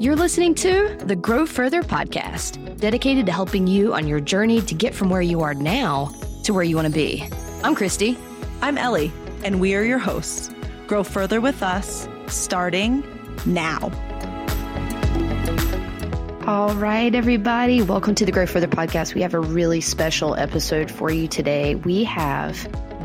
You're listening to the Grow Further podcast, dedicated to helping you on your journey to get from where you are now to where you want to be. I'm Christy. I'm Ellie, and we are your hosts. Grow further with us, starting now. All right, everybody. Welcome to the Grow Further podcast. We have a really special episode for you today. We have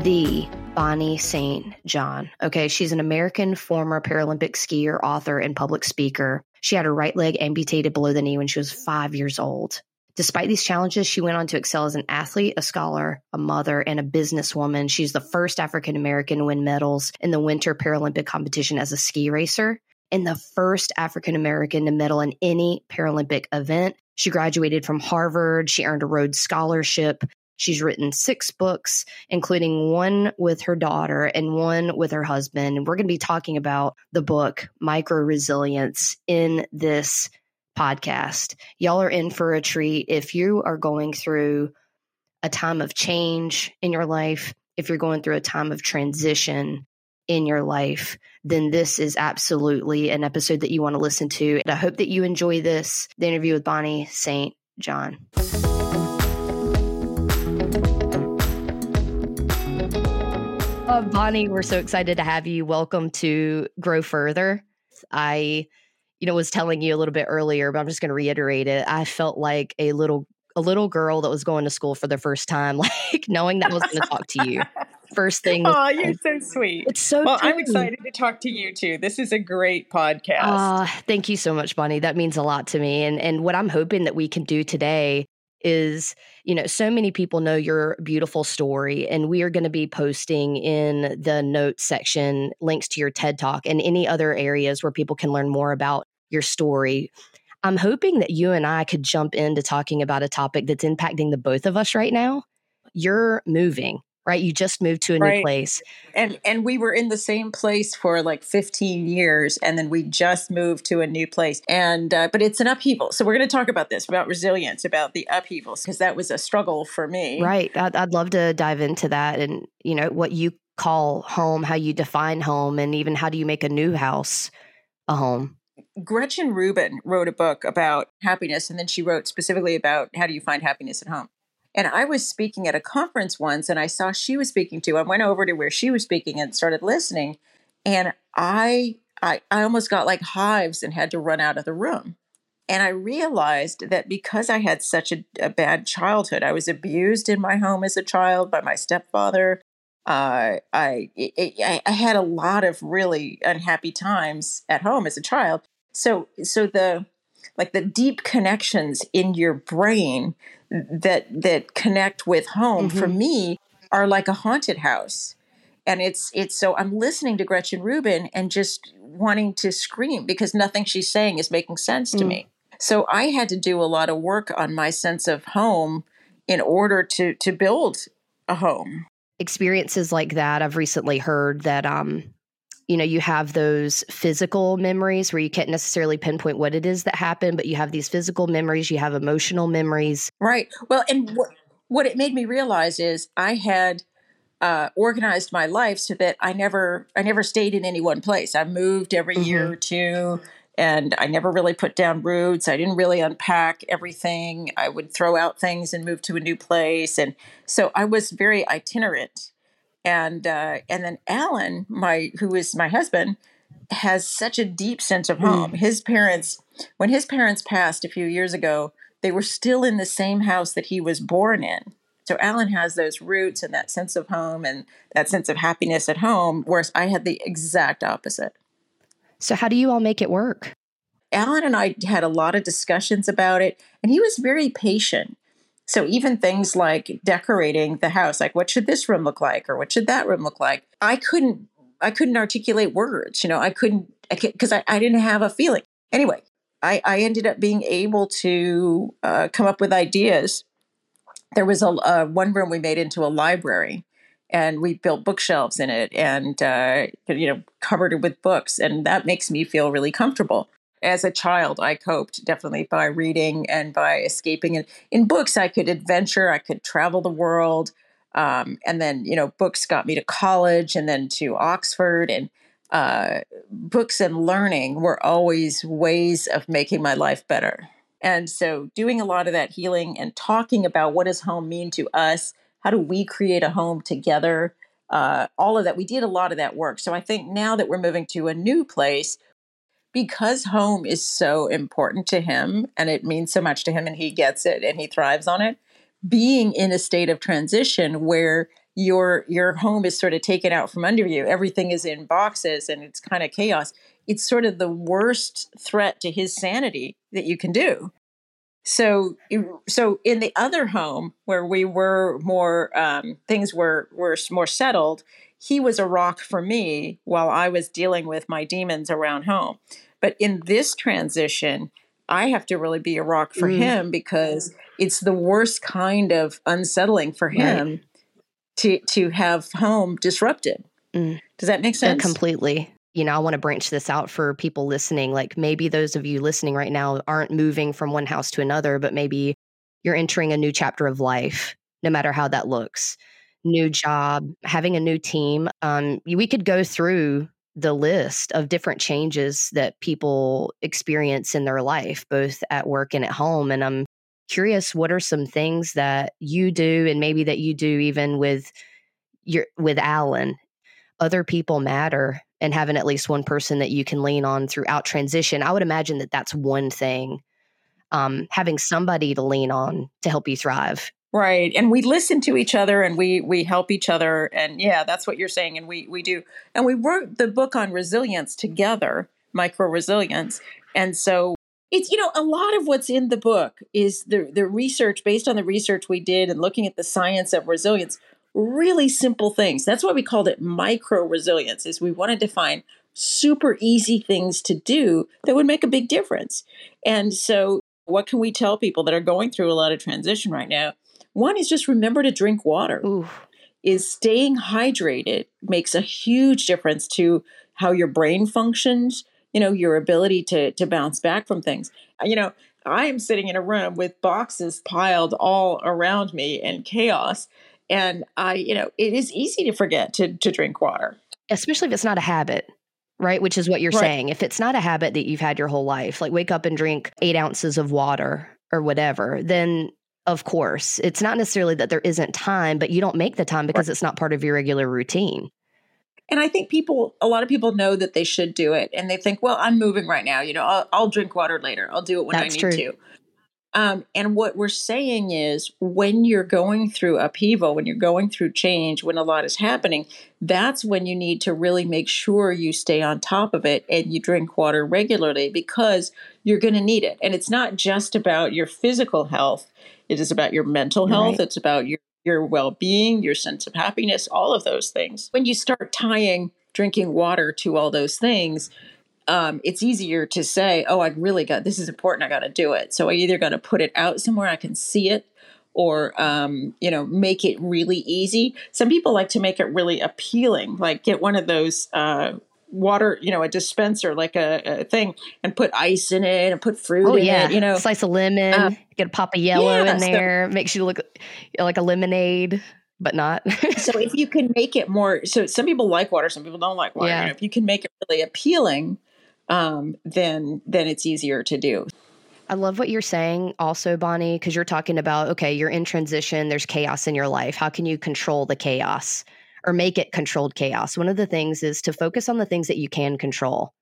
the Bonnie St. John. Okay, she's an American former Paralympic skier, author, and public speaker. She had her right leg amputated below the knee when she was five years old. Despite these challenges, she went on to excel as an athlete, a scholar, a mother, and a businesswoman. She's the first African American to win medals in the Winter Paralympic competition as a ski racer and the first African American to medal in any Paralympic event. She graduated from Harvard. She earned a Rhodes Scholarship. She's written six books, including one with her daughter and one with her husband. And we're going to be talking about the book, Micro Resilience, in this podcast. Y'all are in for a treat. If you are going through a time of change in your life, if you're going through a time of transition in your life, then this is absolutely an episode that you want to listen to. And I hope that you enjoy this, the interview with Bonnie St. John. Uh, Bonnie, we're so excited to have you. Welcome to Grow Further. I, you know, was telling you a little bit earlier, but I'm just going to reiterate it. I felt like a little a little girl that was going to school for the first time, like knowing that I was going to talk to you. First thing. Oh, you're so sweet. It's so. Well. I'm excited to talk to you too. This is a great podcast. Uh, thank you so much, Bonnie. That means a lot to me. And and what I'm hoping that we can do today is you know so many people know your beautiful story and we are going to be posting in the notes section links to your ted talk and any other areas where people can learn more about your story. I'm hoping that you and i could jump into talking about a topic that's impacting the both of us right now. You're moving right? You just moved to a right. new place. And and we were in the same place for like 15 years and then we just moved to a new place. And uh, but it's an upheaval. So we're going to talk about this about resilience, about the upheavals because that was a struggle for me. Right. I'd, I'd love to dive into that and you know what you call home, how you define home and even how do you make a new house a home? Gretchen Rubin wrote a book about happiness, and then she wrote specifically about how do you find happiness at home. And I was speaking at a conference once and I saw she was speaking to. I went over to where she was speaking and started listening. And I I, I almost got like hives and had to run out of the room. And I realized that because I had such a, a bad childhood, I was abused in my home as a child by my stepfather. Uh, I, I I had a lot of really unhappy times at home as a child. So so the like the deep connections in your brain that that connect with home mm-hmm. for me are like a haunted house and it's it's so i'm listening to gretchen rubin and just wanting to scream because nothing she's saying is making sense to mm. me so i had to do a lot of work on my sense of home in order to to build a home experiences like that i've recently heard that um you know you have those physical memories where you can't necessarily pinpoint what it is that happened but you have these physical memories you have emotional memories. Right. Well and what, what it made me realize is i had uh, organized my life so that i never i never stayed in any one place. I moved every mm-hmm. year or two and i never really put down roots. I didn't really unpack everything. I would throw out things and move to a new place and so i was very itinerant and uh, and then Alan, my who is my husband, has such a deep sense of home. Mm. His parents, when his parents passed a few years ago, they were still in the same house that he was born in. So Alan has those roots and that sense of home and that sense of happiness at home, whereas I had the exact opposite. So how do you all make it work? Alan and I had a lot of discussions about it, and he was very patient. So even things like decorating the house, like what should this room look like or what should that room look like? I couldn't I couldn't articulate words, you know, I couldn't because I, I, I, didn't have a feeling. Anyway, I, I ended up being able to uh, come up with ideas. There was a uh, one room we made into a library, and we built bookshelves in it, and uh, you know covered it with books, and that makes me feel really comfortable as a child, I coped definitely by reading and by escaping. And in books, I could adventure, I could travel the world. Um, and then, you know, books got me to college and then to Oxford. And uh, books and learning were always ways of making my life better. And so, doing a lot of that healing and talking about what does home mean to us, how do we create a home together, uh, all of that. We did a lot of that work. So, I think now that we're moving to a new place, because home is so important to him and it means so much to him and he gets it and he thrives on it, being in a state of transition where your your home is sort of taken out from under you everything is in boxes and it's kind of chaos it's sort of the worst threat to his sanity that you can do. So so in the other home where we were more um, things were were more settled he was a rock for me while i was dealing with my demons around home but in this transition i have to really be a rock for mm. him because it's the worst kind of unsettling for him right to to have home disrupted. Mm. Does that make sense? Yeah, completely. You know, I want to branch this out for people listening. Like maybe those of you listening right now aren't moving from one house to another, but maybe you're entering a new chapter of life, no matter how that looks. New job, having a new team. Um, we could go through the list of different changes that people experience in their life, both at work and at home. And I'm curious what are some things that you do and maybe that you do even with your with Alan other people matter and having at least one person that you can lean on throughout transition I would imagine that that's one thing um, having somebody to lean on to help you thrive right and we listen to each other and we we help each other and yeah that's what you're saying and we we do and we wrote the book on resilience together micro resilience and so it's you know a lot of what's in the book is the the research based on the research we did and looking at the science of resilience really simple things. That's why we called it micro resilience is we wanted to find super easy things to do that would make a big difference. And so what can we tell people that are going through a lot of transition right now one is just remember to drink water. Ooh. is staying hydrated makes a huge difference to how your brain functions you know your ability to to bounce back from things. Uh, you know i am sitting in a room with boxes piled all around me and chaos and i you know it is easy to forget to to drink water. Especially if it's not a habit right? Which is what you're right. saying. If it's not a habit that you've had your whole life like wake up and drink eight ounces of water or whatever then of course it's not necessarily that there isn't time but you don't make the time because right. it's not part of your regular routine and I think people, a lot of people know that they should do it, and they think, "Well, I'm moving right now. You know, I'll, I'll drink water later. I'll do it when That's I need true. to." Um, and what we're saying is, when you're going through upheaval, when you're going through change, when a lot is happening, that's when you need to really make sure you stay on top of it and you drink water regularly because you're going to need it. And it's not just about your physical health; it is about your mental health. Right. It's about your your well being, your sense of happiness, all of those things. When you start tying drinking water to all those things, um, it's easier to say, oh, I really got this is important. I got to do it. So I either got to put it out somewhere I can see it or um, you know make it really easy some people like to make it really appealing like get one of those uh, water, you know, a dispenser, like a, a, thing, and put ice in it and put fruit oh, in yeah. it, you know. Slice a lemon, um, get a pop of yellow yeah, in there, so, makes you look like a lemonade, but not. so if you can make it more, so some people like water, some people don't like water. Yeah. You know, if you can make it really appealing, um, then then it's easier to do. I love what you're saying also, Bonnie, because you're talking about, okay, you're in transition, there's chaos in your life. How can you control the chaos? or make it controlled chaos. One of the things is to focus on the things that you can control,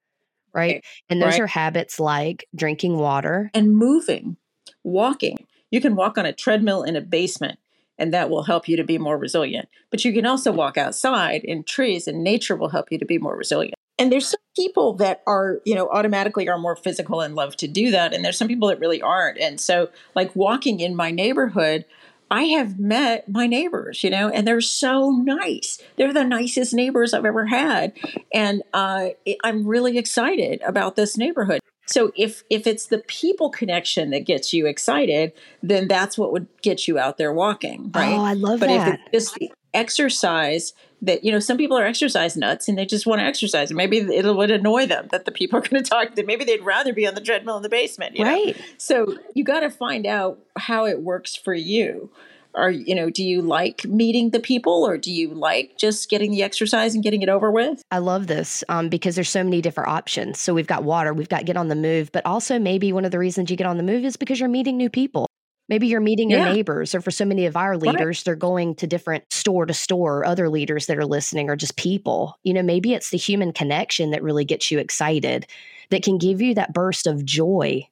right? And those right. are habits like drinking water and moving, walking. You can walk on a treadmill in a basement and that will help you to be more resilient. But you can also walk outside in trees and nature will help you to be more resilient. And there's some people that are, you know, automatically are more physical and love to do that. And there's some people that really aren't. And so, like walking in my neighborhood, I have met my neighbors, you know, and they're so nice. They're the nicest neighbors I've ever had, and uh, I'm really excited about this neighborhood. So if if it's the people connection that gets you excited, then that's what would get you out there walking, right? Oh, I love but that. But if it's just the exercise that you know some people are exercise nuts and they just want to exercise. And maybe it would annoy them that the people are going to talk to them maybe they'd rather be on the treadmill in the basement right know? so you got to find out how it works for you. Are you know do you like meeting the people or do you like just getting the exercise and getting it over with? I love this um, because there's so many different options. So we've got water we've got get on the move but also maybe one of the reasons you get on the move is because you're meeting new people maybe you're meeting your Yeah. neighbors or for so many of our leaders they're going to different store to store other leaders that are listening or just people. You know maybe it's the human connection that really gets you excited that can give you that burst of joy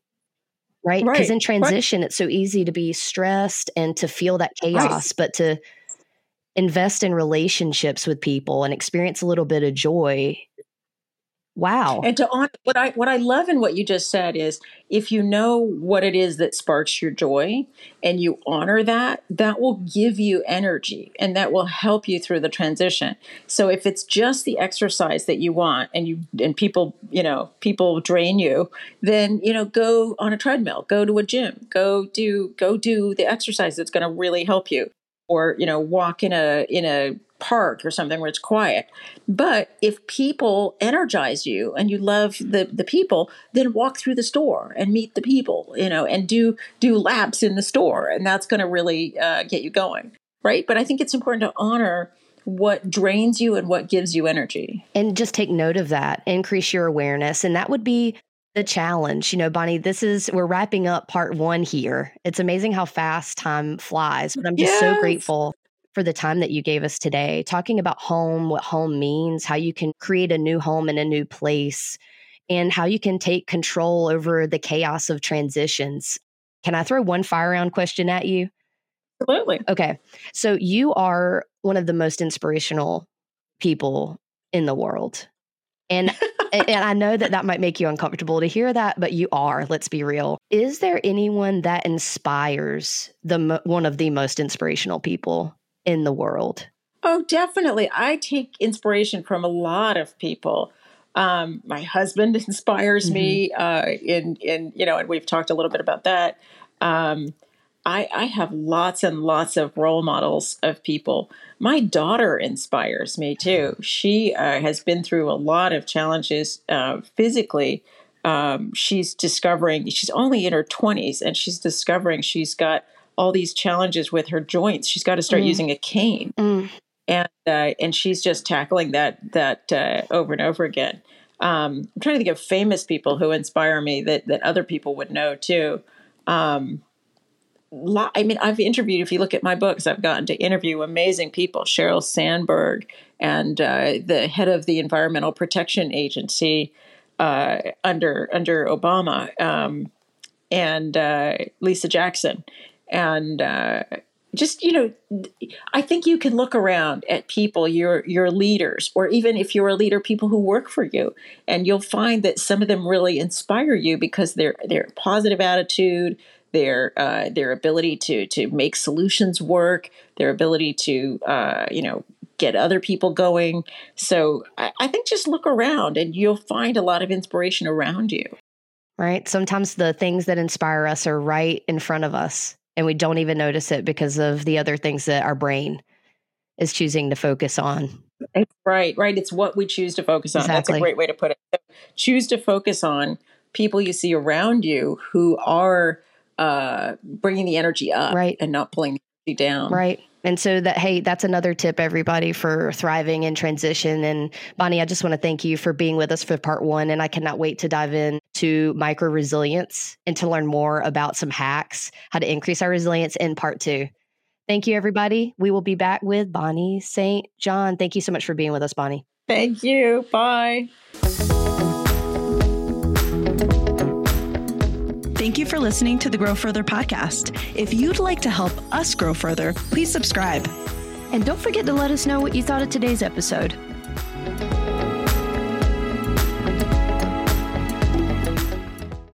right? Because Right, in right. transition it's so easy to be stressed and to feel that chaos but to invest in relationships with people and experience a little bit of joy wow And to on what I what I love in what you just said is if you know what it is that sparks your joy and you honor that, that will give you energy and that will help you through the transition. So if it's just the exercise that you want and you and people, you know, people drain you, then you know, go on a treadmill, go to a gym, go do go do the exercise that's going to really help you or you know walk in a in a park or something where it's quiet. But if people energize you and you love the the people then walk through the store and meet the people you know and do do laps in the store and that's going to really uh, get you going right? But i think it's important to honor what drains you and what gives you energy. And just take note of that. Increase your awareness and that would be the challenge. You know bonnie this is we're wrapping up part one here. It's amazing how fast time flies but i'm just so grateful for the time that you gave us today talking about home what home means how you can create a new home in a new place and how you can take control over the chaos of transitions can i throw one fire round question at you absolutely Okay. So you are one of the most inspirational people in the world. And and I know that that might make you uncomfortable to hear that, but you are, let's be real. Is there anyone that inspires the one of the most inspirational people in the world? Oh, definitely. I take inspiration from a lot of people. Um, my husband inspires me uh, in in you know, and we've talked a little bit about that. Um, I, I have lots and lots of role models of people. My daughter inspires me too. She uh, has been through a lot of challenges uh, physically. Um, she's discovering she's only in her 20s and she's discovering she's got all these challenges with her joints. She's got to start Mm. using a cane Mm, and uh, and she's just tackling that that uh, over and over again. Um, I'm trying to think of famous people who inspire me that that other people would know too. Um, I mean, I've interviewed. If you look at my books, I've gotten to interview amazing people: Sheryl Sandberg and uh, the head of the Environmental Protection Agency uh, under under Obama, um, and uh, Lisa Jackson, and uh, just you know I think you can look around at people, your your leaders, or even if you're a leader, people who work for you, and you'll find that some of them really inspire you because their their positive attitude, their uh, their ability to to make solutions work, their ability to uh, you know get other people going. So I, I think just look around, and you'll find a lot of inspiration around you. right? Sometimes the things that inspire us are right in front of us and we don't even notice it because of the other things that our brain is choosing to focus on. Right, right. It's what we choose to focus on. That's a great way to put it. So choose to focus on people you see around you who are uh, bringing the energy up, Right. and not pulling the energy down. Right. And so that, hey, that's another tip, everybody, for thriving in transition. And Bonnie, I just want to thank you for being with us for part one. And I cannot wait to dive in to micro resilience and to learn more about some hacks, how to increase our resilience in part two. Thank you, everybody. We will be back with Bonnie St. John. Thank you so much for being with us, Bonnie. Thank you. Bye. Thank you for listening to the Grow Further podcast. If you'd like to help us grow further, please subscribe. And don't forget to let us know what you thought of today's episode.